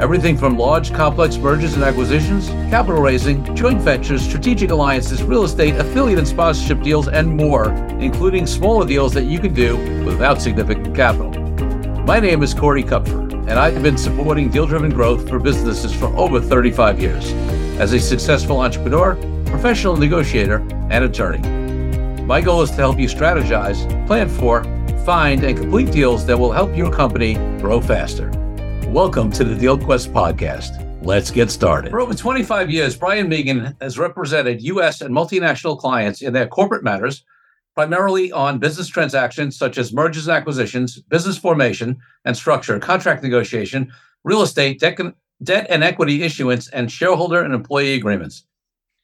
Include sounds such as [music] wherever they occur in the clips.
Everything from large, complex mergers and acquisitions, capital raising, joint ventures, strategic alliances, real estate, affiliate and sponsorship deals, and more, including smaller deals that you can do without significant capital. My name is Corey Kupfer, and I've been supporting deal driven growth for businesses for over 35 years as a successful entrepreneur, professional negotiator, and attorney. My goal is to help you strategize, plan for, find, and complete deals that will help your company grow faster. Welcome to the DealQuest podcast. Let's get started. For over 25 years, Brian Meegan has represented U.S. and multinational clients in their corporate matters, primarily on business transactions such as mergers and acquisitions, business formation and structure, contract negotiation, real estate, debt and equity issuance, and shareholder and employee agreements.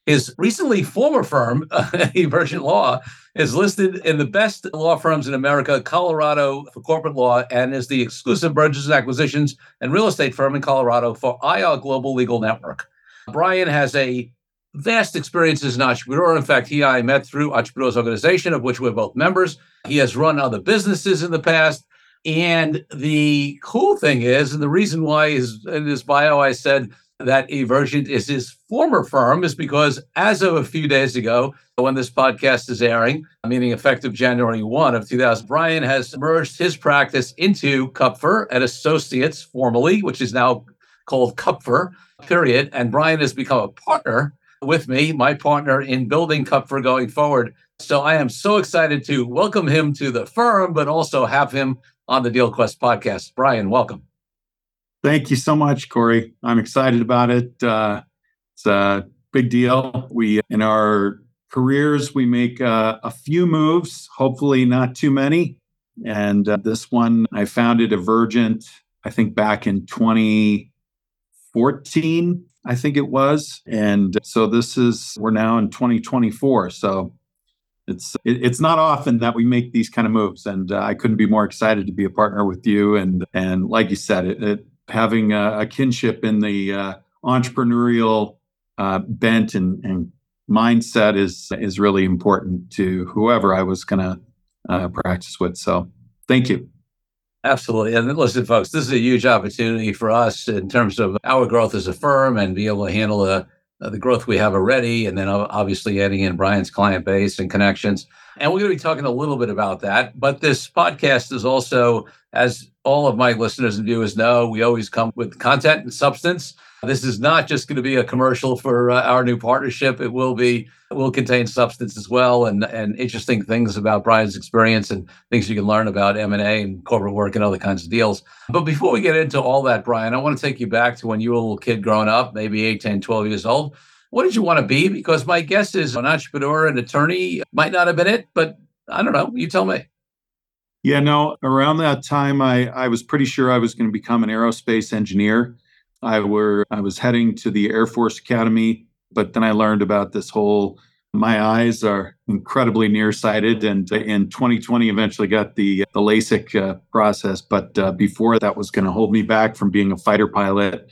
His recently former firm, [laughs] Evergent Law, is listed in the best law firms in America, Colorado for corporate law, and is the exclusive mergers and acquisitions and real estate firm in Colorado for IR Global Legal Network. Brian has a vast experience as an entrepreneur. In fact, he and I met through Entrepreneurs Organization, of which we're both members. He has run other businesses in the past. And the cool thing is, and the reason why is in his bio, I said that Evergent is his former firm is because as of a few days ago, when this podcast is airing, meaning effective January 1 of 2000, Brian has merged his practice into Kupfer and Associates formally, which is now called Kupfer, period. And Brian has become a partner with me, my partner in building Kupfer going forward. So I am so excited to welcome him to the firm, but also have him on the DealQuest podcast. Brian, welcome. Thank you so much, Corey. I'm excited about it. Uh, it's a big deal. We, in our careers, we make uh, a few moves, hopefully not too many. And uh, this one, I founded Evergent, I think back in 2014, I think it was. And so this is, we're now in 2024. So it's it, it's not often that we make these kind of moves and uh, i couldn't be more excited to be a partner with you and and like you said it, it having a, a kinship in the uh, entrepreneurial uh, bent and, and, mindset is is really important to whoever I was going to uh, practice with. So, thank you. Absolutely. And listen, folks, this is a huge opportunity for us in terms of our growth as a firm and be able to handle the, the growth we have already. And then obviously adding in Brian's client base and connections. And we're going to be talking a little bit about that. But this podcast is also, as all of my listeners and viewers know, we always come with content and substance. This is not just going to be a commercial for uh, our new partnership. It will be it will contain substance as well and and interesting things about Brian's experience and things you can learn about M&A and corporate work and other kinds of deals. But before we get into all that, Brian, I want to take you back to when you were a little kid growing up, maybe 8, 10, 12 years old. What did you want to be? Because my guess is an entrepreneur an attorney might not have been it, but I don't know. You tell me. Yeah, no, around that time, I, I was pretty sure I was going to become an aerospace engineer. I were I was heading to the Air Force Academy, but then I learned about this whole my eyes are incredibly nearsighted and in 2020 eventually got the the LASIK uh, process but uh, before that was going to hold me back from being a fighter pilot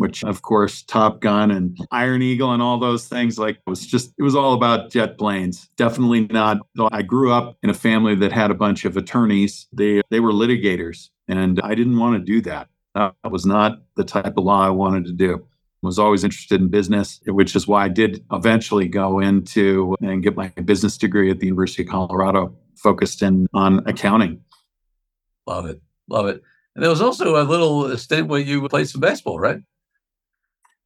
which of course Top Gun and Iron Eagle and all those things like it was just it was all about jet planes. Definitely not. I grew up in a family that had a bunch of attorneys. They they were litigators and I didn't want to do that. That was not the type of law I wanted to do. I was always interested in business, which is why I did eventually go into and get my business degree at the University of Colorado, focused in on accounting. Love it. Love it. And there was also a little stint where you played some baseball, right?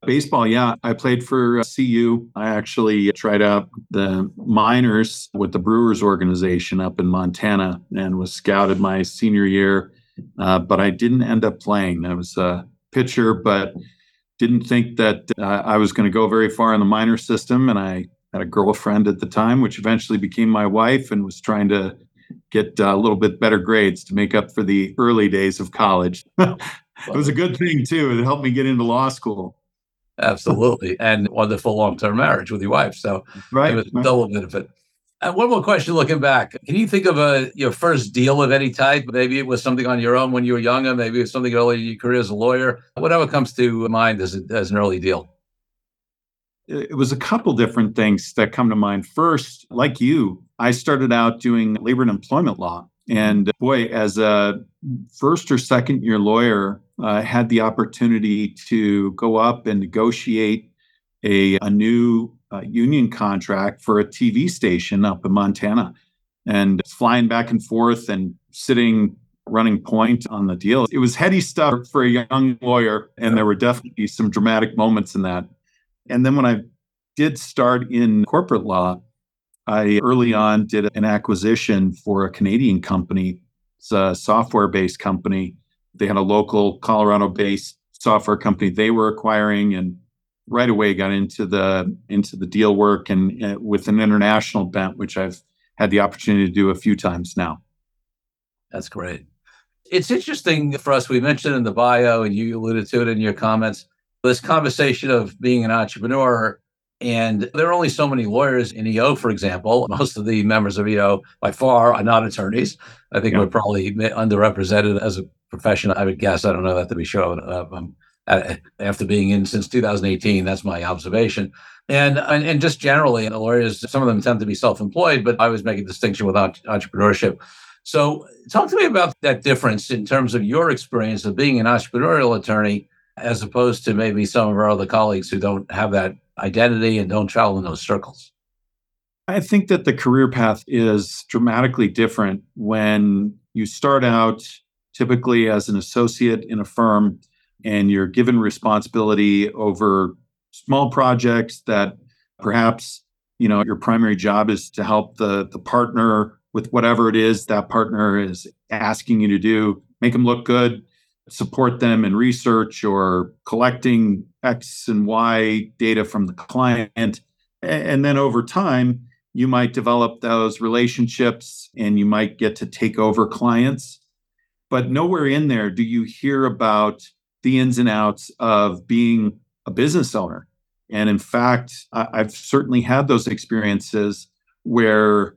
Baseball, yeah. I played for uh, CU. I actually tried out the minors with the Brewers organization up in Montana and was scouted my senior year, uh, but I didn't end up playing. I was a pitcher, but didn't think that uh, I was going to go very far in the minor system. And I had a girlfriend at the time, which eventually became my wife, and was trying to get uh, a little bit better grades to make up for the early days of college. [laughs] it was a good thing too. It helped me get into law school. Absolutely. [laughs] and wonderful long term marriage with your wife. So right. it was double benefit. And one more question looking back. Can you think of a your first deal of any type? Maybe it was something on your own when you were younger, maybe it was something early in your career as a lawyer. Whatever comes to mind as, a, as an early deal. It was a couple different things that come to mind. First, like you, I started out doing labor and employment law. And boy, as a first or second year lawyer, uh, had the opportunity to go up and negotiate a, a new uh, union contract for a TV station up in Montana and flying back and forth and sitting running point on the deal. It was heady stuff for a young lawyer, and there were definitely some dramatic moments in that. And then when I did start in corporate law, I early on did an acquisition for a Canadian company. It's a software based company. They had a local Colorado based software company they were acquiring and right away got into the into the deal work and uh, with an international bent which I've had the opportunity to do a few times now. That's great. It's interesting for us we mentioned in the bio and you alluded to it in your comments this conversation of being an entrepreneur and there are only so many lawyers in EO, for example. Most of the members of EO, by far, are not attorneys. I think yeah. we're probably underrepresented as a profession. I would guess. I don't know that to be sure. Uh, um, after being in since 2018, that's my observation. And, and and just generally, the lawyers, some of them tend to be self-employed, but I was making a distinction with entrepreneurship. So, talk to me about that difference in terms of your experience of being an entrepreneurial attorney as opposed to maybe some of our other colleagues who don't have that identity and don't travel in those circles? I think that the career path is dramatically different when you start out typically as an associate in a firm and you're given responsibility over small projects that perhaps you know your primary job is to help the the partner with whatever it is that partner is asking you to do make them look good support them in research or collecting X and Y data from the client. And then over time, you might develop those relationships and you might get to take over clients. But nowhere in there do you hear about the ins and outs of being a business owner. And in fact, I've certainly had those experiences where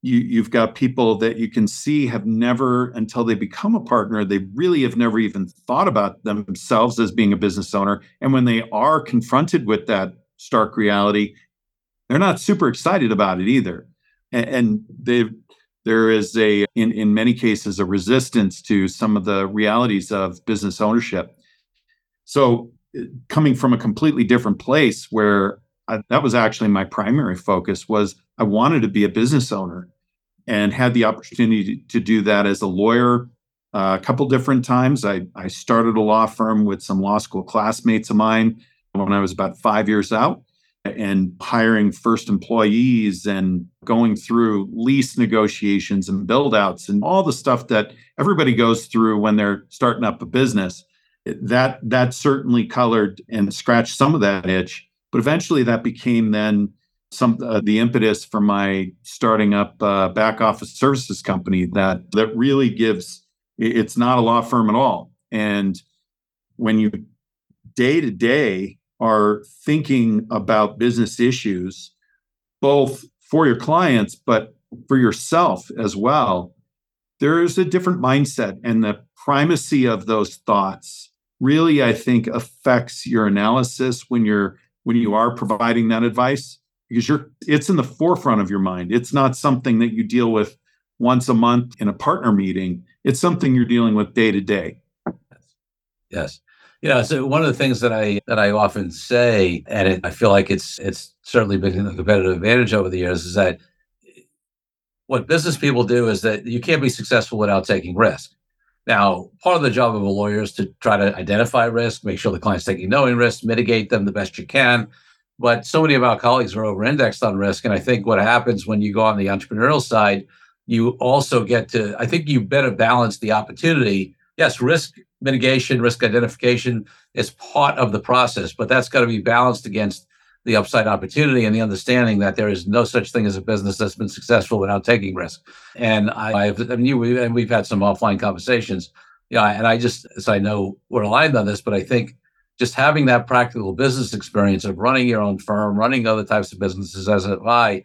you, you've got people that you can see have never until they become a partner they really have never even thought about themselves as being a business owner and when they are confronted with that stark reality they're not super excited about it either and, and they there is a in, in many cases a resistance to some of the realities of business ownership so coming from a completely different place where I, that was actually my primary focus was I wanted to be a business owner and had the opportunity to, to do that as a lawyer uh, a couple different times. I, I started a law firm with some law school classmates of mine when I was about five years out and hiring first employees and going through lease negotiations and build outs and all the stuff that everybody goes through when they're starting up a business that that certainly colored and scratched some of that itch. But eventually that became then some uh, the impetus for my starting up uh, back office services company that that really gives it's not a law firm at all. And when you day to day are thinking about business issues both for your clients but for yourself as well there's a different mindset and the primacy of those thoughts really i think affects your analysis when you're when you are providing that advice because you're it's in the forefront of your mind. It's not something that you deal with once a month in a partner meeting. It's something you're dealing with day to day. Yes. Yeah. So one of the things that I that I often say, and it, I feel like it's it's certainly been a competitive advantage over the years, is that what business people do is that you can't be successful without taking risk. Now, part of the job of a lawyer is to try to identify risk, make sure the client's taking knowing risk, mitigate them the best you can, but so many of our colleagues are over indexed on risk. And I think what happens when you go on the entrepreneurial side, you also get to, I think you better balance the opportunity. Yes, risk mitigation, risk identification is part of the process, but that's got to be balanced against the upside opportunity and the understanding that there is no such thing as a business that's been successful without taking risk. And I, I've, I mean, you, and we've had some offline conversations. Yeah, and I just as I know we're aligned on this, but I think just having that practical business experience of running your own firm, running other types of businesses as an I,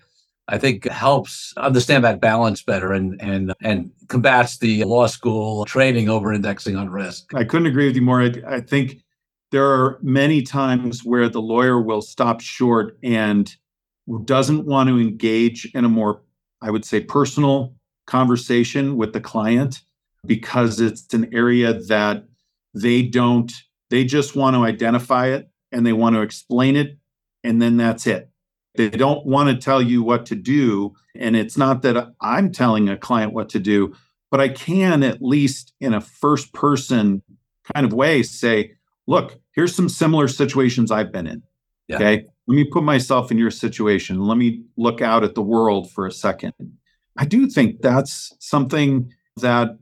I think helps understand that balance better and and and combats the law school training over indexing on risk. I couldn't agree with you more. I, I think there are many times where the lawyer will stop short and doesn't want to engage in a more, I would say, personal conversation with the client because it's an area that they don't, they just want to identify it and they want to explain it. And then that's it. They don't want to tell you what to do. And it's not that I'm telling a client what to do, but I can at least in a first person kind of way say, look, here's some similar situations I've been in. Yeah. Okay. Let me put myself in your situation. Let me look out at the world for a second. I do think that's something that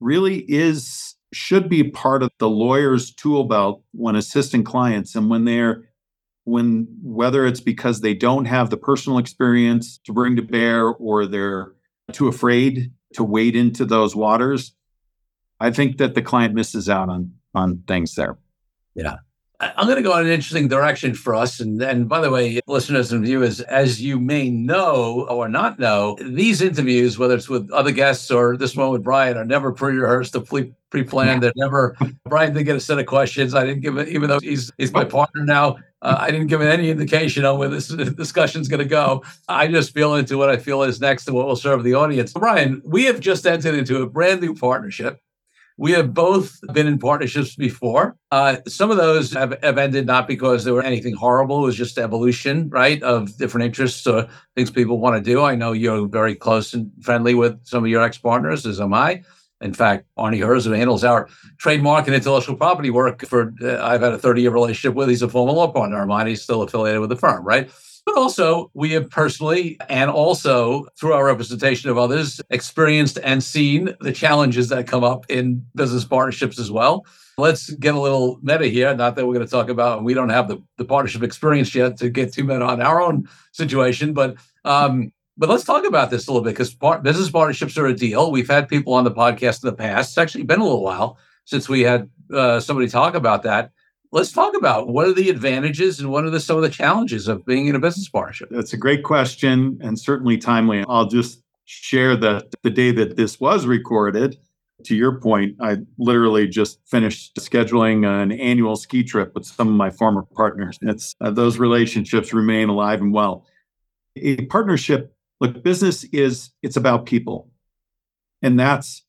really is should be part of the lawyer's tool belt when assisting clients and when they're when whether it's because they don't have the personal experience to bring to bear or they're too afraid to wade into those waters i think that the client misses out on on things there yeah I'm going to go in an interesting direction for us. And, and by the way, listeners and viewers, as you may know or not know, these interviews, whether it's with other guests or this one with Brian, are never pre-rehearsed or pre-planned. They're never. [laughs] Brian didn't get a set of questions. I didn't give it, even though he's he's my partner now. Uh, I didn't give any indication on where this [laughs] discussion is going to go. I just feel into what I feel is next and what will serve the audience. Brian, we have just entered into a brand new partnership we have both been in partnerships before. Uh, some of those have, have, ended not because there were anything horrible. It was just evolution, right, of different interests or things people want to do. I know you're very close and friendly with some of your ex partners, as am I. In fact, Arnie Herz, who handles our trademark and intellectual property work for, uh, I've had a 30 year relationship with. He's a former law partner of mine. He's still affiliated with the firm, right? But also, we have personally and also through our representation of others experienced and seen the challenges that come up in business partnerships as well. Let's get a little meta here. Not that we're going to talk about, we don't have the, the partnership experience yet to get too meta on our own situation, but um, but let's talk about this a little bit because part, business partnerships are a deal. We've had people on the podcast in the past. It's actually been a little while since we had uh, somebody talk about that let's talk about what are the advantages and what are the, some of the challenges of being in a business partnership? That's a great question and certainly timely. I'll just share that the day that this was recorded, to your point, I literally just finished scheduling an annual ski trip with some of my former partners. It's uh, those relationships remain alive and well. A partnership, look, business is it's about people. And that's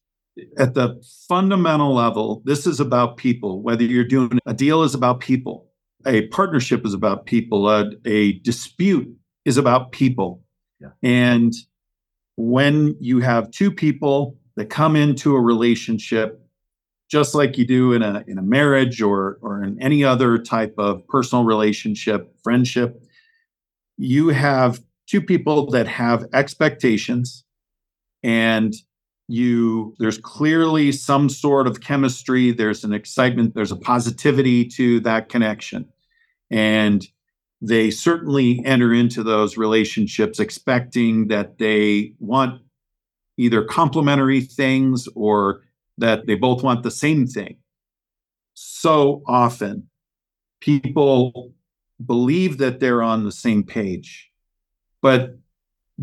at the fundamental level, this is about people. Whether you're doing a deal is about people, a partnership is about people, a, a dispute is about people. Yeah. And when you have two people that come into a relationship, just like you do in a in a marriage or or in any other type of personal relationship, friendship, you have two people that have expectations and you there's clearly some sort of chemistry there's an excitement there's a positivity to that connection. And they certainly enter into those relationships expecting that they want either complementary things or that they both want the same thing. So often people believe that they're on the same page but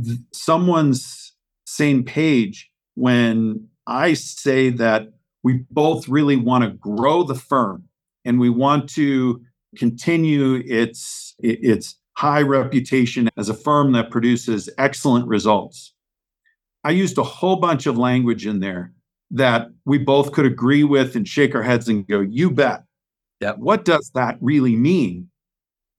th- someone's same page when I say that we both really want to grow the firm and we want to continue its its high reputation as a firm that produces excellent results. I used a whole bunch of language in there that we both could agree with and shake our heads and go, "You bet." Yep. What does that really mean?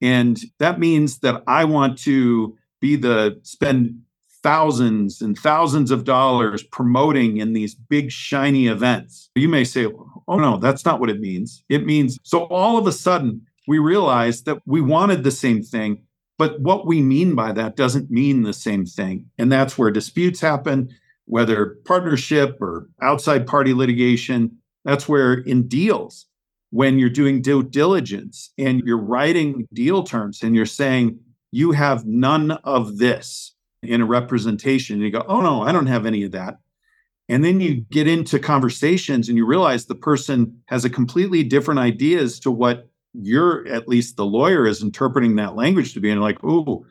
And that means that I want to be the spend thousands and thousands of dollars promoting in these big shiny events. You may say, oh no, that's not what it means. It means so all of a sudden we realize that we wanted the same thing, but what we mean by that doesn't mean the same thing. And that's where disputes happen, whether partnership or outside party litigation. That's where in deals, when you're doing due diligence and you're writing deal terms and you're saying, you have none of this in a representation. You go, oh no, I don't have any of that. And then you get into conversations and you realize the person has a completely different idea as to what you're, at least the lawyer, is interpreting that language to be. And like, oh,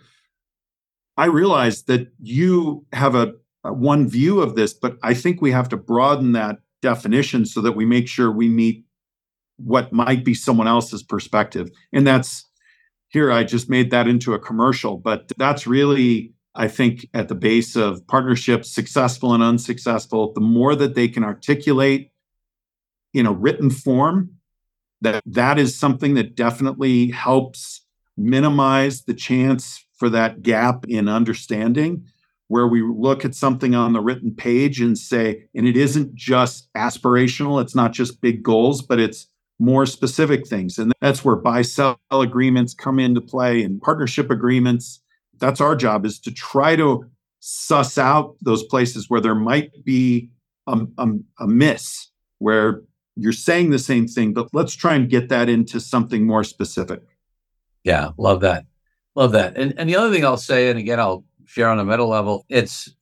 I realize that you have a, a one view of this, but I think we have to broaden that definition so that we make sure we meet what might be someone else's perspective. And that's here, I just made that into a commercial, but that's really, I think, at the base of partnerships, successful and unsuccessful. The more that they can articulate in a written form, that that is something that definitely helps minimize the chance for that gap in understanding where we look at something on the written page and say and it isn't just aspirational it's not just big goals but it's more specific things. And that's where buy sell agreements come into play and partnership agreements. That's our job is to try to suss out those places where there might be a, a, a miss, where you're saying the same thing, but let's try and get that into something more specific. Yeah, love that. Love that. And, and the other thing I'll say, and again, I'll share on a meta level, it's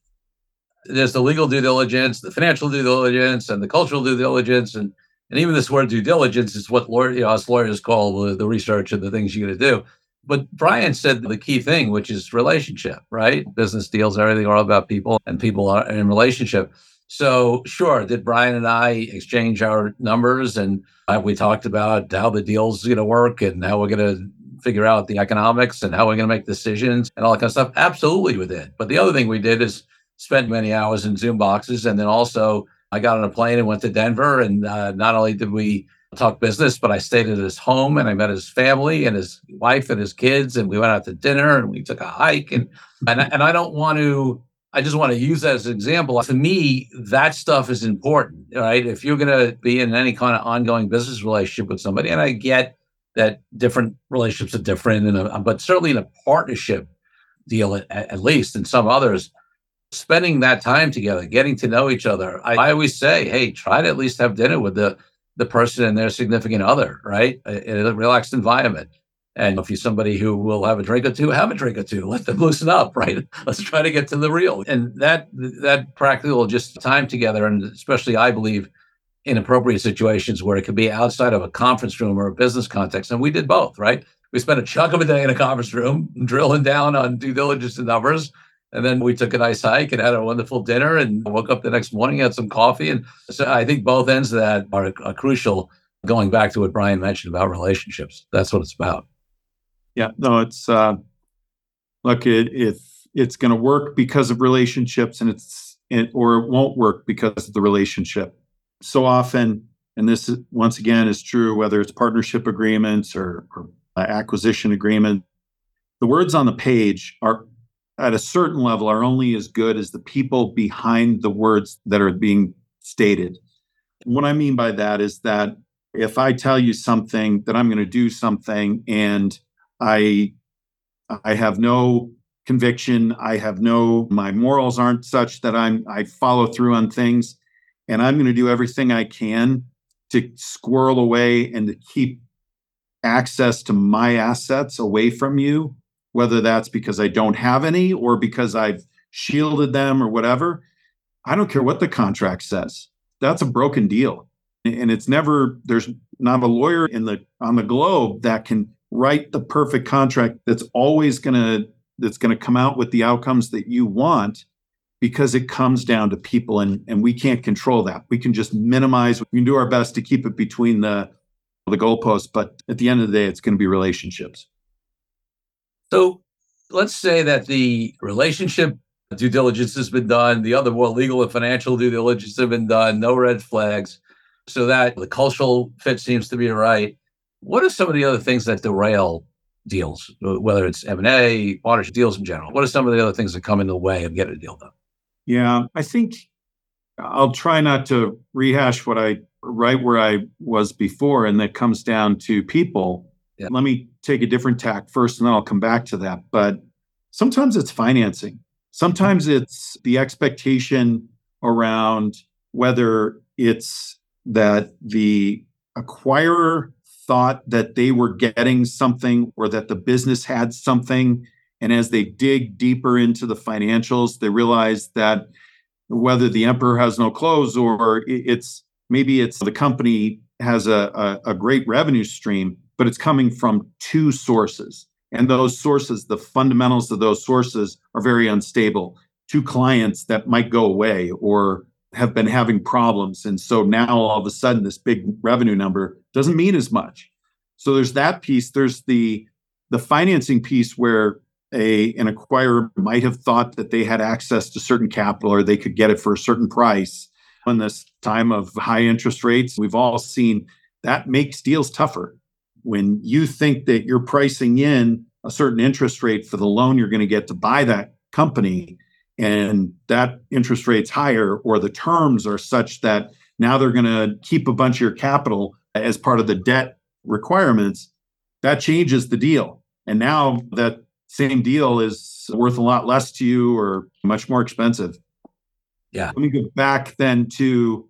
there's the legal due diligence, the financial due diligence, and the cultural due diligence. And and even this word due diligence is what lawyer, you know, us lawyers call the, the research and the things you're going to do. But Brian said the key thing, which is relationship, right? Business deals, everything are all about people and people are in relationship. So, sure, did Brian and I exchange our numbers and we talked about how the deal's going to work and how we're going to figure out the economics and how we're going to make decisions and all that kind of stuff? Absolutely, we did. But the other thing we did is spend many hours in Zoom boxes and then also I got on a plane and went to Denver. And uh, not only did we talk business, but I stayed at his home and I met his family and his wife and his kids. And we went out to dinner and we took a hike. And, and, and I don't want to, I just want to use that as an example. To me, that stuff is important, right? If you're going to be in any kind of ongoing business relationship with somebody, and I get that different relationships are different, and uh, but certainly in a partnership deal, at, at least, and some others, spending that time together, getting to know each other. I, I, always say, hey, try to at least have dinner with the the person and their significant other, right? In a relaxed environment. And if you're somebody who will have a drink or two, have a drink or two. Let them loosen up, [laughs] right? Let's try to get to the real. And that that practical just time together, and especially I believe in appropriate situations where it could be outside of a conference room or a business context. And we did both, right? We spent a chunk of a day in a conference room [laughs] drilling down on due diligence and numbers and then we took a nice hike and had a wonderful dinner and woke up the next morning, had some coffee. And so I think both ends of that are, are crucial. Going back to what Brian mentioned about relationships, that's what it's about. Yeah, no, it's uh, look, it, if it's going to work because of relationships, and it's it, or it won't work because of the relationship. So often, and this is, once again is true whether it's partnership agreements or, or uh, acquisition agreement. The words on the page are at a certain level are only as good as the people behind the words that are being stated. What I mean by that is that if I tell you something that I'm going to do something and I I have no conviction, I have no my morals aren't such that I'm I follow through on things and I'm going to do everything I can to squirrel away and to keep access to my assets away from you whether that's because I don't have any or because I've shielded them or whatever. I don't care what the contract says. That's a broken deal. And it's never there's not a lawyer in the on the globe that can write the perfect contract that's always going to that's going to come out with the outcomes that you want because it comes down to people and and we can't control that. We can just minimize we can do our best to keep it between the the goalposts, but at the end of the day it's going to be relationships. So let's say that the relationship due diligence has been done, the other more legal and financial due diligence have been done, no red flags, so that the cultural fit seems to be right. What are some of the other things that derail deals, whether it's M&A, partnership deals in general? What are some of the other things that come in the way of getting a deal done? Yeah, I think I'll try not to rehash what I right where I was before, and that comes down to people. Yeah. Let me take a different tack first, and then I'll come back to that. But sometimes it's financing. Sometimes mm-hmm. it's the expectation around whether it's that the acquirer thought that they were getting something or that the business had something. And as they dig deeper into the financials, they realize that whether the emperor has no clothes or it's maybe it's the company has a, a, a great revenue stream, but it's coming from two sources. And those sources, the fundamentals of those sources are very unstable. Two clients that might go away or have been having problems. And so now all of a sudden, this big revenue number doesn't mean as much. So there's that piece. There's the the financing piece where a an acquirer might have thought that they had access to certain capital or they could get it for a certain price. In this time of high interest rates, we've all seen that makes deals tougher. When you think that you're pricing in a certain interest rate for the loan you're going to get to buy that company, and that interest rate's higher, or the terms are such that now they're going to keep a bunch of your capital as part of the debt requirements, that changes the deal. And now that same deal is worth a lot less to you or much more expensive. Yeah. Let me go back then to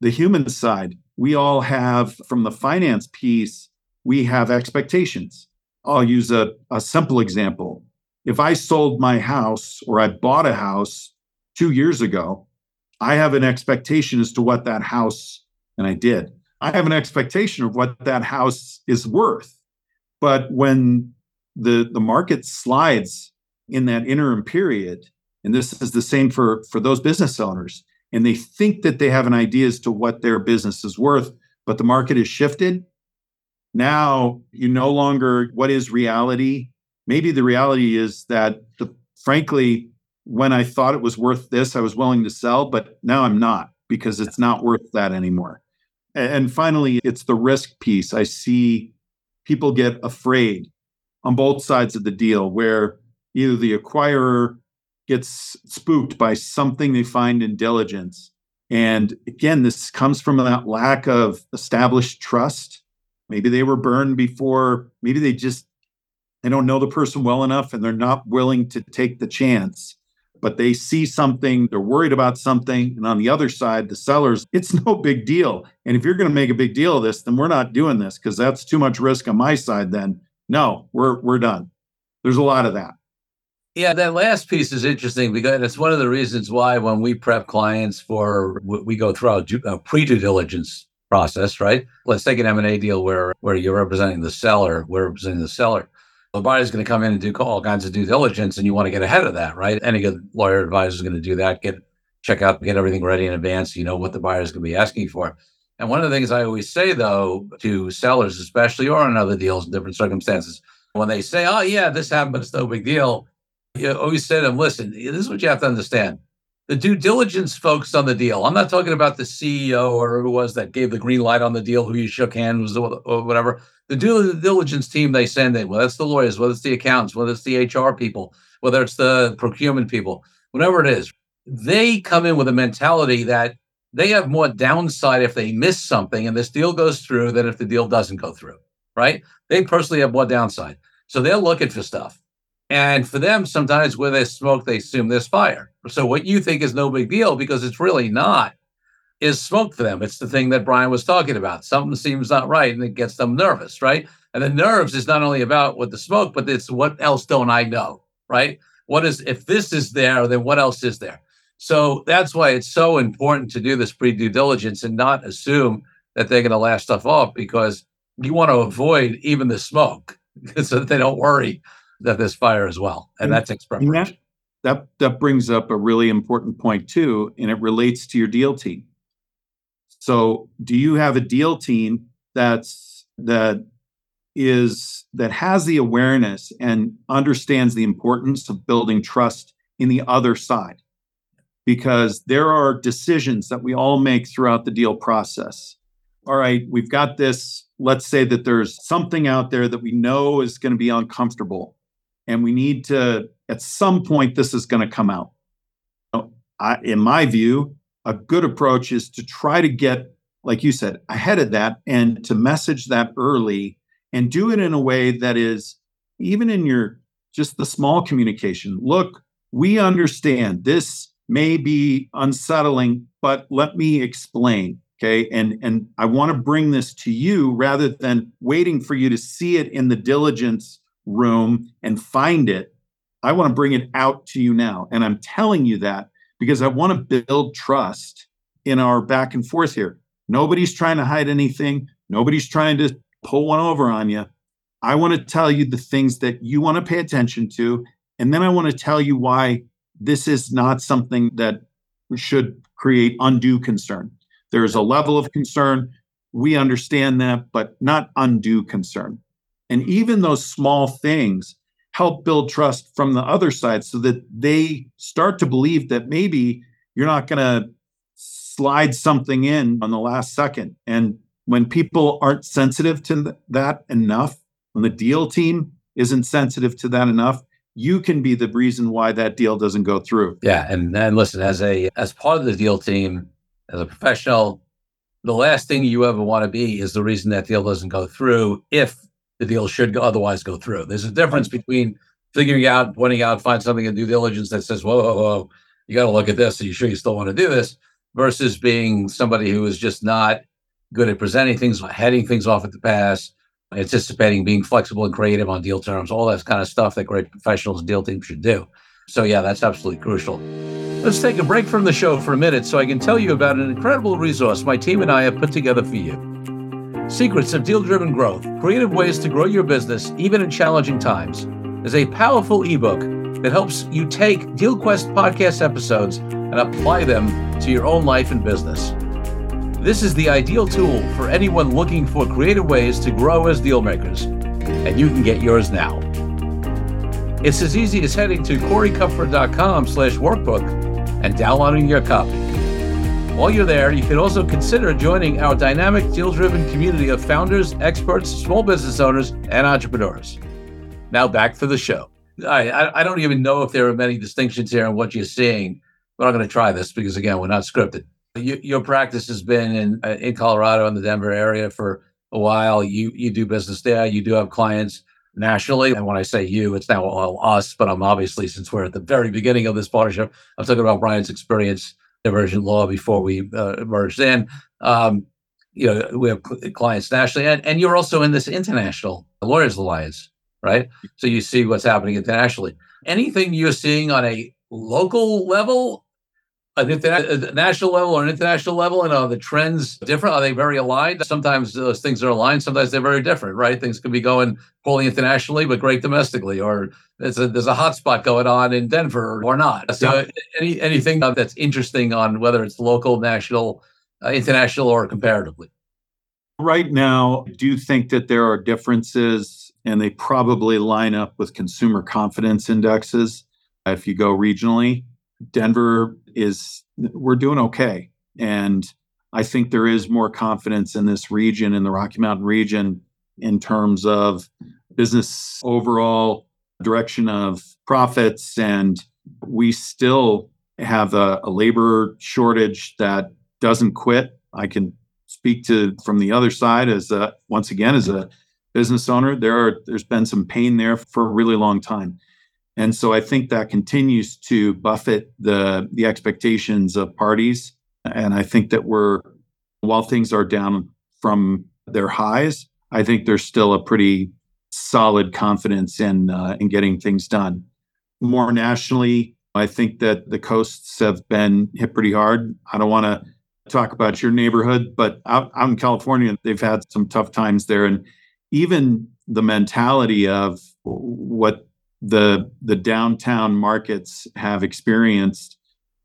the human side. We all have, from the finance piece, we have expectations. I'll use a, a simple example. If I sold my house or I bought a house two years ago, I have an expectation as to what that house, and I did, I have an expectation of what that house is worth. But when the, the market slides in that interim period, and this is the same for, for those business owners, and they think that they have an idea as to what their business is worth, but the market has shifted. Now you no longer, what is reality? Maybe the reality is that, the, frankly, when I thought it was worth this, I was willing to sell, but now I'm not because it's not worth that anymore. And finally, it's the risk piece. I see people get afraid on both sides of the deal where either the acquirer gets spooked by something they find in diligence. And again, this comes from that lack of established trust. Maybe they were burned before, maybe they just they don't know the person well enough and they're not willing to take the chance but they see something, they're worried about something. And on the other side, the sellers, [laughs] it's no big deal. And if you're going to make a big deal of this, then we're not doing this because that's too much risk on my side. Then no, we're we're done. There's a lot of that. Yeah, that last piece is interesting because it's one of the reasons why when we prep clients for what we go through a pre due diligence process, right? Let's take an M and A deal where where you're representing the seller, we're representing the seller the buyer's going to come in and do all kinds of due diligence, and you want to get ahead of that, right? Any good lawyer advisor is going to do that. Get check out, get everything ready in advance. You know what the buyer is going to be asking for. And one of the things I always say, though, to sellers, especially or in other deals in different circumstances, when they say, "Oh yeah, this happened, but it's no big deal," you always say to them, "Listen, this is what you have to understand." The due diligence folks on the deal. I'm not talking about the CEO or who was that gave the green light on the deal, who you shook hands or whatever the due diligence team they send in, whether it's the lawyers, whether it's the accountants, whether it's the HR people, whether it's the procurement people, whatever it is, they come in with a mentality that they have more downside if they miss something and this deal goes through than if the deal doesn't go through, right? They personally have more downside. So they're looking for stuff. And for them, sometimes where there's smoke, they assume there's fire. So what you think is no big deal because it's really not is smoke for them. It's the thing that Brian was talking about. Something seems not right and it gets them nervous, right? And the nerves is not only about what the smoke, but it's what else don't I know, right? What is, if this is there, then what else is there? So that's why it's so important to do this pre due diligence and not assume that they're going to laugh stuff off because you want to avoid even the smoke [laughs] so that they don't worry that this fire as well. And, and that's expression. That, that, that brings up a really important point too, and it relates to your deal team so, do you have a deal team that's that is that has the awareness and understands the importance of building trust in the other side? Because there are decisions that we all make throughout the deal process. All right, we've got this. Let's say that there's something out there that we know is going to be uncomfortable, and we need to, at some point, this is going to come out. I, in my view, a good approach is to try to get, like you said, ahead of that and to message that early and do it in a way that is even in your just the small communication. Look, we understand this may be unsettling, but let me explain. Okay. And and I want to bring this to you rather than waiting for you to see it in the diligence room and find it. I want to bring it out to you now. And I'm telling you that because I want to build trust in our back and forth here. Nobody's trying to hide anything. Nobody's trying to pull one over on you. I want to tell you the things that you want to pay attention to. And then I want to tell you why this is not something that should create undue concern. There's a level of concern. We understand that, but not undue concern. And even those small things help build trust from the other side so that they start to believe that maybe you're not going to slide something in on the last second. And when people aren't sensitive to that enough, when the deal team isn't sensitive to that enough, you can be the reason why that deal doesn't go through. Yeah, and then listen, as a as part of the deal team, as a professional, the last thing you ever want to be is the reason that deal doesn't go through if the deal should go, otherwise go through. There's a difference between figuring out, pointing out, find something in due diligence that says, whoa, whoa, whoa, you got to look at this. Are you sure you still want to do this? Versus being somebody who is just not good at presenting things, heading things off at the pass, anticipating, being flexible and creative on deal terms, all that kind of stuff that great professionals and deal teams should do. So, yeah, that's absolutely crucial. Let's take a break from the show for a minute so I can tell you about an incredible resource my team and I have put together for you. Secrets of Deal Driven Growth Creative Ways to Grow Your Business Even in Challenging Times is a powerful ebook that helps you take DealQuest podcast episodes and apply them to your own life and business. This is the ideal tool for anyone looking for creative ways to grow as dealmakers, and you can get yours now. It's as easy as heading to coreykupfer.com slash workbook and downloading your copy. While you're there, you can also consider joining our dynamic deal-driven community of founders, experts, small business owners, and entrepreneurs. Now back to the show. I, I, don't even know if there are many distinctions here in what you're seeing, but I'm going to try this because again, we're not scripted. You, your practice has been in uh, in Colorado in the Denver area for a while. You you do business there. You do have clients nationally. And when I say you, it's now all us. But I'm obviously since we're at the very beginning of this partnership, I'm talking about Brian's experience Evergent Law before we uh, merged in. Um, you know, we have clients nationally, and, and you're also in this international lawyers alliance, right? So you see what's happening internationally. Anything you're seeing on a local level an interna- a national level or an international level and are the trends different? Are they very aligned? Sometimes those things are aligned sometimes they're very different right? Things can be going poorly internationally but great domestically or there's a there's a hot spot going on in denver or not. So yeah. any anything that's interesting on whether it's local national uh, international or comparatively? Right now I do think that there are differences and they probably line up with consumer confidence indexes if you go regionally denver is we're doing okay. And I think there is more confidence in this region, in the Rocky Mountain region, in terms of business overall direction of profits. And we still have a, a labor shortage that doesn't quit. I can speak to from the other side as a, once again as a business owner. There are there's been some pain there for a really long time. And so I think that continues to buffet the the expectations of parties. And I think that we're while things are down from their highs, I think there's still a pretty solid confidence in uh, in getting things done. More nationally, I think that the coasts have been hit pretty hard. I don't want to talk about your neighborhood, but out, out in California, they've had some tough times there, and even the mentality of what the the downtown markets have experienced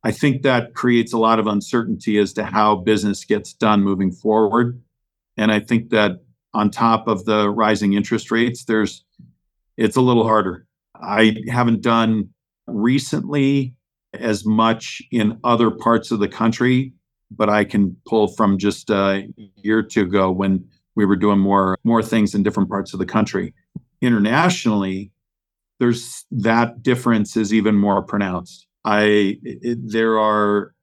i think that creates a lot of uncertainty as to how business gets done moving forward. And i think that on top of the rising interest rates there's it's a little harder. I haven't done recently as much in other parts of the country but i can pull from just a year or two ago when we were doing more more things in different parts of the country. Internationally there's that difference is even more pronounced. I it, there are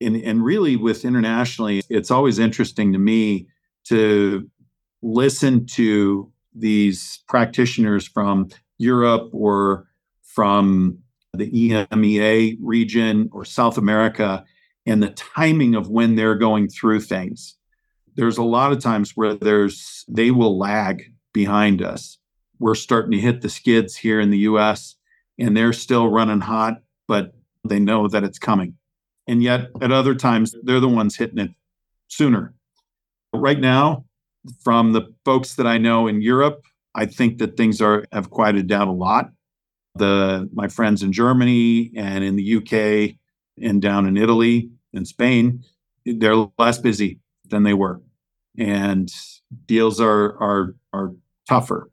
and and really with internationally, it's always interesting to me to listen to these practitioners from Europe or from the EMEA region or South America and the timing of when they're going through things. There's a lot of times where there's they will lag behind us we're starting to hit the skids here in the US and they're still running hot, but they know that it's coming. And yet at other times, they're the ones hitting it sooner. Right now, from the folks that I know in Europe, I think that things are have quieted down a lot. The my friends in Germany and in the UK and down in Italy and Spain, they're less busy than they were. And deals are are are tougher.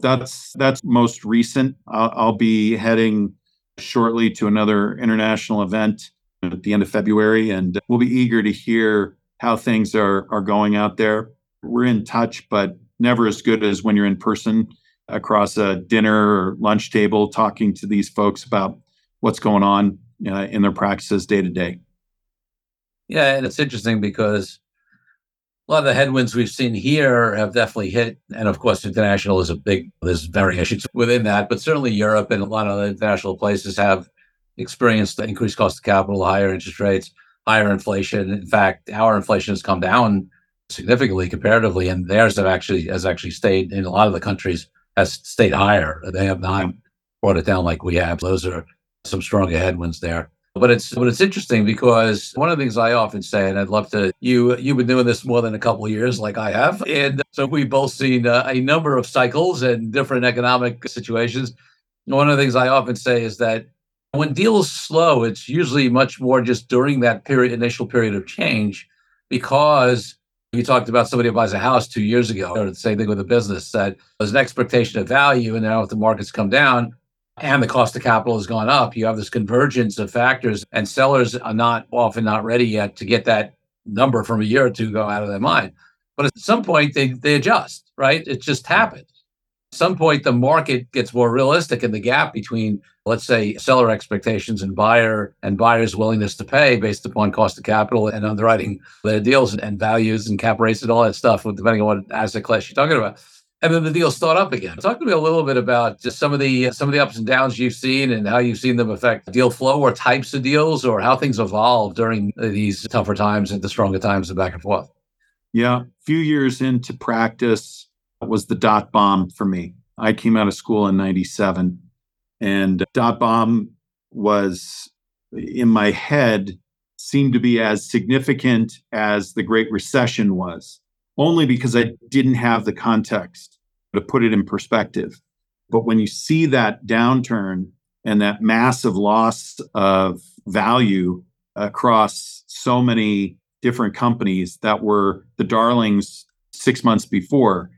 That's that's most recent. I'll, I'll be heading shortly to another international event at the end of February, and we'll be eager to hear how things are are going out there. We're in touch, but never as good as when you're in person across a dinner or lunch table talking to these folks about what's going on uh, in their practices day to day. Yeah, and it's interesting because a lot of the headwinds we've seen here have definitely hit. And of course, international is a big, there's variations within that, but certainly Europe and a lot of the international places have experienced the increased cost of capital, higher interest rates, higher inflation. In fact, our inflation has come down significantly comparatively, and theirs have actually has actually stayed in a lot of the countries has stayed higher. They have not brought it down like we have. Those are some stronger headwinds there. But it's but it's interesting because one of the things I often say, and I'd love to you you've been doing this more than a couple of years, like I have, and so we've both seen uh, a number of cycles and different economic situations. One of the things I often say is that when deals slow, it's usually much more just during that period, initial period of change, because you talked about somebody who buys a house two years ago, or the same thing with a business that there's an expectation of value, and now if the markets come down, and the cost of capital has gone up, you have this convergence of factors, and sellers are not often not ready yet to get that number from a year or two go out of their mind. But at some point, they, they adjust, right? It just happens. At some point, the market gets more realistic, and the gap between, let's say, seller expectations and buyer and buyer's willingness to pay based upon cost of capital and underwriting their deals and values and cap rates and all that stuff, depending on what asset class you're talking about and then the deal start up again. Talk to me a little bit about just some of the some of the ups and downs you've seen and how you've seen them affect deal flow or types of deals or how things evolve during these tougher times and the stronger times and back and forth. Yeah, a few years into practice was the dot bomb for me. I came out of school in 97 and dot bomb was in my head seemed to be as significant as the Great Recession was only because I didn't have the context to put it in perspective. But when you see that downturn and that massive loss of value across so many different companies that were the darlings six months before,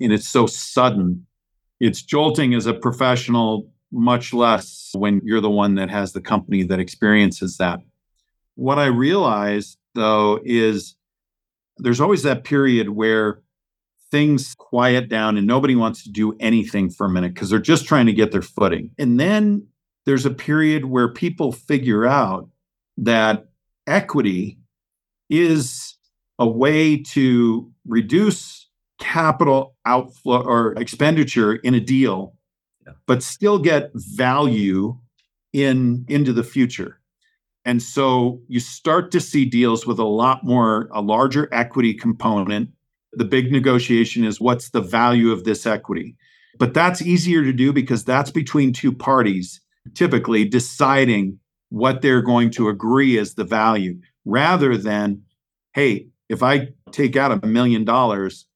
and it's so sudden, it's jolting as a professional, much less when you're the one that has the company that experiences that. What I realized, though, is there's always that period where things quiet down and nobody wants to do anything for a minute because they're just trying to get their footing. And then there's a period where people figure out that equity is a way to reduce capital outflow or expenditure in a deal yeah. but still get value in into the future and so you start to see deals with a lot more, a larger equity component. The big negotiation is what's the value of this equity? But that's easier to do because that's between two parties, typically deciding what they're going to agree is the value rather than, hey, if I take out a million dollars,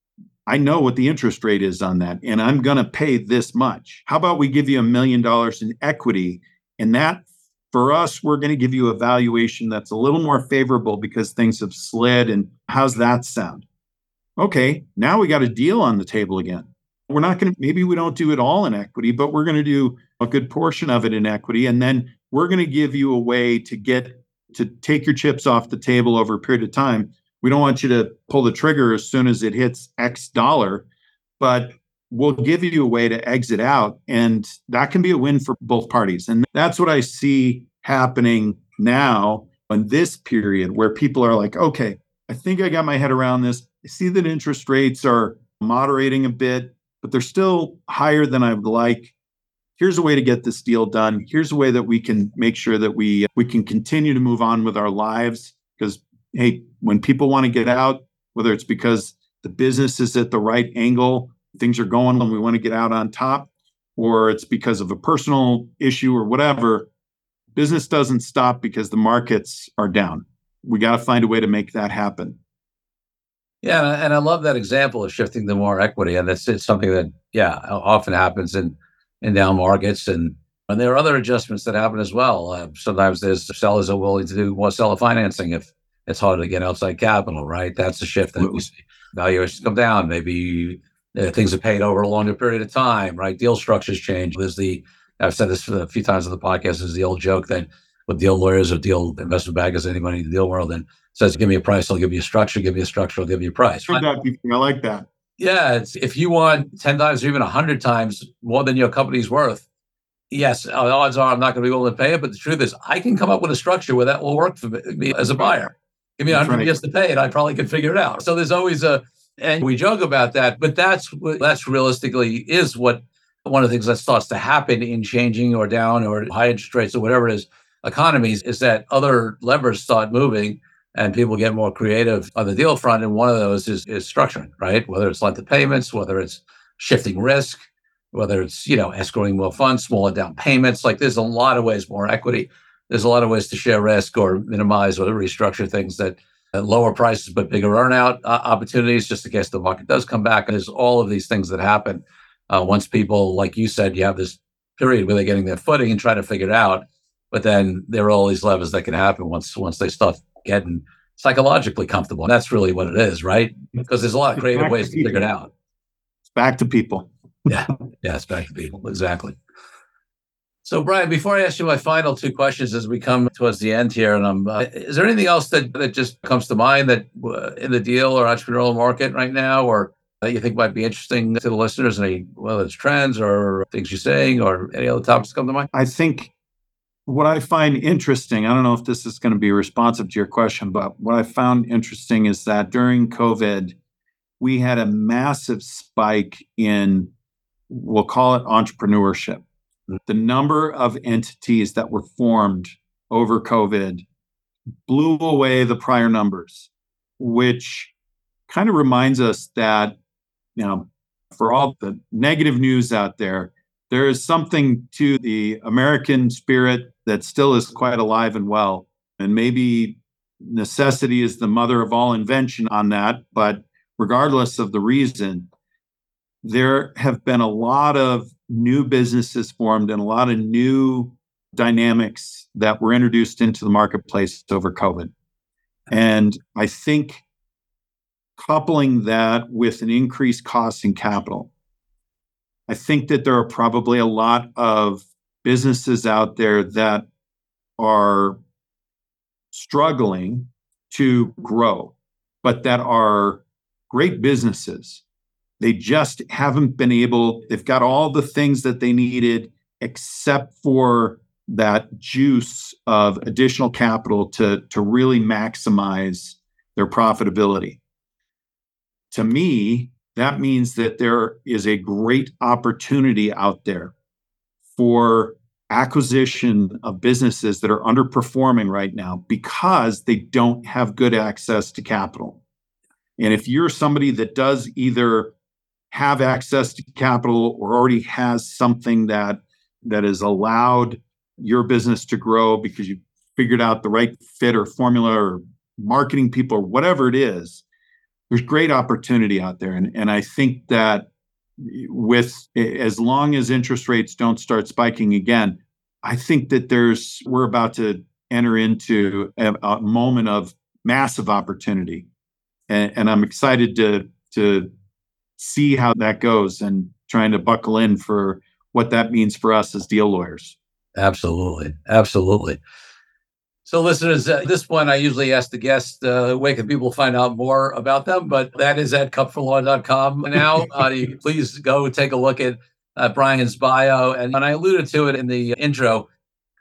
I know what the interest rate is on that, and I'm going to pay this much. How about we give you a million dollars in equity, and that for us, we're going to give you a valuation that's a little more favorable because things have slid. And how's that sound? Okay, now we got a deal on the table again. We're not going to, maybe we don't do it all in equity, but we're going to do a good portion of it in equity. And then we're going to give you a way to get to take your chips off the table over a period of time. We don't want you to pull the trigger as soon as it hits X dollar, but we'll give you a way to exit out. And that can be a win for both parties. And that's what I see happening now in this period where people are like, okay, I think I got my head around this. I see that interest rates are moderating a bit, but they're still higher than I would like. Here's a way to get this deal done. Here's a way that we can make sure that we we can continue to move on with our lives because hey, when people want to get out, whether it's because the business is at the right angle things are going and we want to get out on top, or it's because of a personal issue or whatever, business doesn't stop because the markets are down. We got to find a way to make that happen. Yeah, and I love that example of shifting to more equity, and that's it's something that yeah often happens in in down markets, and and there are other adjustments that happen as well. Uh, sometimes there's sellers are willing to do more seller financing if it's harder to get outside capital, right? That's a shift that we see. Valuations come down. Maybe things are paid over a longer period of time, right? Deal structures change. There's the I've said this a few times on the podcast. Is the old joke that with deal lawyers or deal investment bankers, anybody in the deal world, and says, "Give me a price, I'll give you a structure. Give me a structure, I'll give you a price." Right? I like that. Yeah, if you want ten times or even hundred times more than your company's worth, yes, odds are I'm not going to be able to pay it. But the truth is, I can come up with a structure where that will work for me as a buyer. Give me a hundred right. years to pay it, I probably could figure it out. So there's always a, and we joke about that, but that's that's realistically is what one of the things that starts to happen in changing or down or high interest rates or whatever it is economies is that other levers start moving and people get more creative on the deal front. And one of those is, is structuring, right? Whether it's length of payments, whether it's shifting risk, whether it's, you know, escrowing more funds, smaller down payments. Like there's a lot of ways, more equity. There's a lot of ways to share risk or minimize or restructure things that at lower prices but bigger earnout uh, opportunities just in case the market does come back. And there's all of these things that happen uh, once people, like you said, you have this period where they're getting their footing and trying to figure it out. But then there are all these levers that can happen once once they start getting psychologically comfortable. And that's really what it is, right? Because there's a lot of creative ways to, to figure it out. It's back to people. yeah. Yeah, it's back to people. Exactly. So, Brian, before I ask you my final two questions as we come towards the end here, and I'm, uh, is there anything else that, that just comes to mind that uh, in the deal or entrepreneurial market right now, or that you think might be interesting to the listeners? Any, whether it's trends or things you're saying, or any other topics come to mind? I think what I find interesting, I don't know if this is going to be responsive to your question, but what I found interesting is that during COVID, we had a massive spike in, we'll call it entrepreneurship. The number of entities that were formed over COVID blew away the prior numbers, which kind of reminds us that, you know, for all the negative news out there, there is something to the American spirit that still is quite alive and well. And maybe necessity is the mother of all invention on that. But regardless of the reason, there have been a lot of new businesses formed and a lot of new dynamics that were introduced into the marketplace over COVID. And I think coupling that with an increased cost in capital, I think that there are probably a lot of businesses out there that are struggling to grow, but that are great businesses. They just haven't been able, they've got all the things that they needed except for that juice of additional capital to, to really maximize their profitability. To me, that means that there is a great opportunity out there for acquisition of businesses that are underperforming right now because they don't have good access to capital. And if you're somebody that does either have access to capital or already has something that that has allowed your business to grow because you figured out the right fit or formula or marketing people or whatever it is, there's great opportunity out there. And, and I think that with as long as interest rates don't start spiking again, I think that there's we're about to enter into a, a moment of massive opportunity, and, and, I'm excited to to see how that goes and trying to buckle in for what that means for us as deal lawyers. Absolutely, absolutely. So, listeners, at this point, I usually ask the guest, uh, where can people find out more about them? But that is at kupferlaw.com now. [laughs] uh, please go take a look at uh, Brian's bio. And, and I alluded to it in the intro,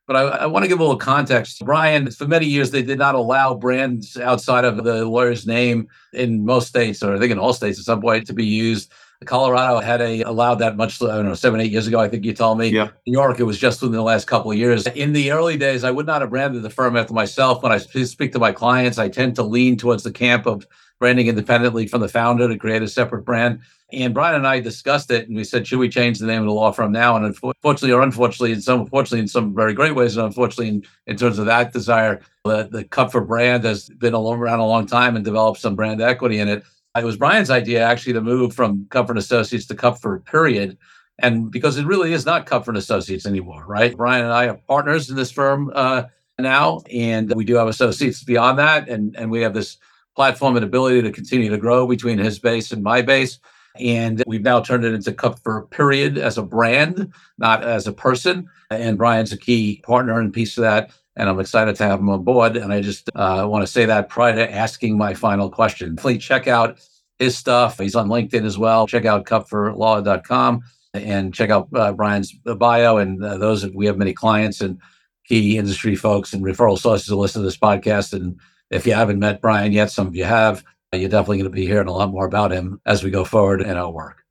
but I, I want to give a little context. Brian, for many years, they did not allow brands outside of the lawyer's name in most states, or I think in all states at some point, to be used. Colorado had a allowed that much, I don't know, seven, eight years ago, I think you told me. Yeah. New York, it was just within the last couple of years. In the early days, I would not have branded the firm after myself. When I speak to my clients, I tend to lean towards the camp of branding independently from the founder to create a separate brand. And Brian and I discussed it, and we said, should we change the name of the law firm now? And unfortunately, or unfortunately, in some, fortunately, in some very great ways, and unfortunately, in, in terms of that desire, the, the Kupfer brand has been around a long time and developed some brand equity in it. It was Brian's idea actually to move from Kupfer Associates to Kupfer period. And because it really is not Kupfer Associates anymore, right? Brian and I are partners in this firm uh, now, and we do have associates beyond that. And, and we have this platform and ability to continue to grow between his base and my base. And we've now turned it into Kupfer Period as a brand, not as a person. And Brian's a key partner and piece of that. And I'm excited to have him on board. And I just uh, want to say that prior to asking my final question. Please check out his stuff. He's on LinkedIn as well. Check out kupferlaw.com and check out uh, Brian's bio. And uh, those, we have many clients and key industry folks and referral sources to listen to this podcast. And if you haven't met Brian yet, some of you have, you're definitely going to be hearing a lot more about him as we go forward in our work.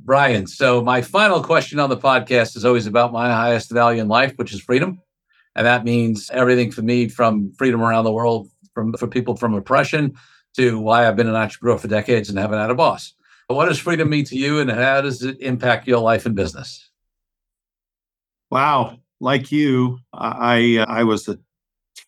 Brian, so my final question on the podcast is always about my highest value in life, which is freedom. And that means everything for me from freedom around the world, from for people from oppression to why I've been an entrepreneur for decades and haven't had a boss. What does freedom mean to you and how does it impact your life and business? Wow. Like you, I I was a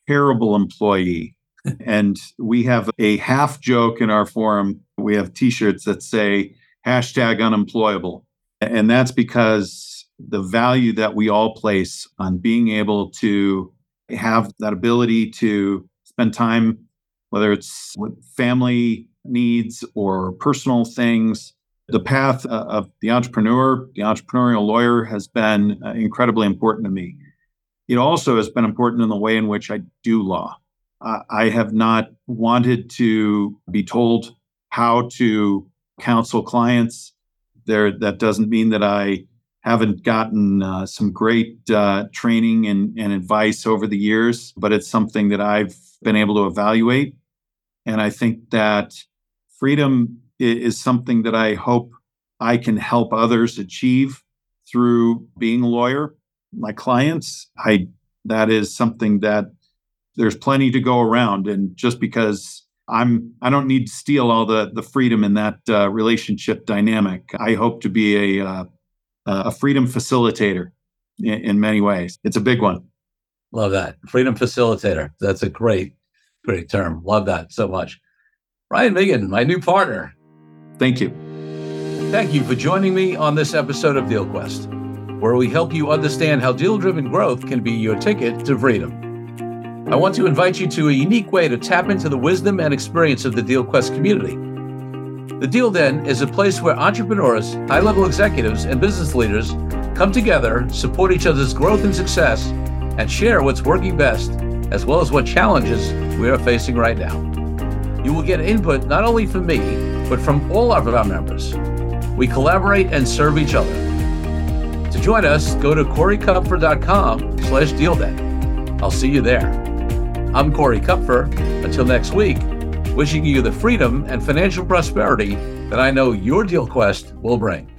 terrible employee. And we have a half joke in our forum. We have t-shirts that say hashtag unemployable. And that's because the value that we all place on being able to have that ability to spend time, whether it's with family needs or personal things, the path uh, of the entrepreneur, the entrepreneurial lawyer has been uh, incredibly important to me. It also has been important in the way in which I do law. I have not wanted to be told how to counsel clients. There, that doesn't mean that I haven't gotten uh, some great uh, training and, and advice over the years, but it's something that I've been able to evaluate. And I think that freedom is something that I hope I can help others achieve through being a lawyer. My clients, I that is something that there's plenty to go around. And just because i'm i don't need to steal all the the freedom in that uh, relationship dynamic i hope to be a uh, a freedom facilitator in, in many ways. It's a big one. Love that. Freedom facilitator. That's a great great term. Love that so much. Brian Meegan my new partner. Thank you. Thank you for joining me on this episode of DealQuest where we help you understand how deal driven growth can be your ticket to freedom I want to invite you to a unique way to tap into the wisdom and experience of the DealQuest community. The Deal Den is a place where entrepreneurs, high level executives, and business leaders come together, support each other's growth and success, and share what's working best, as well as what challenges we are facing right now. You will get input not only from me, but from all of our members. We collaborate and serve each other. To join us, go to corykupfer.com slash dealden. I'll see you there. I'm Cory Kupfer. Until next week, wishing you the freedom and financial prosperity that I know your deal quest will bring.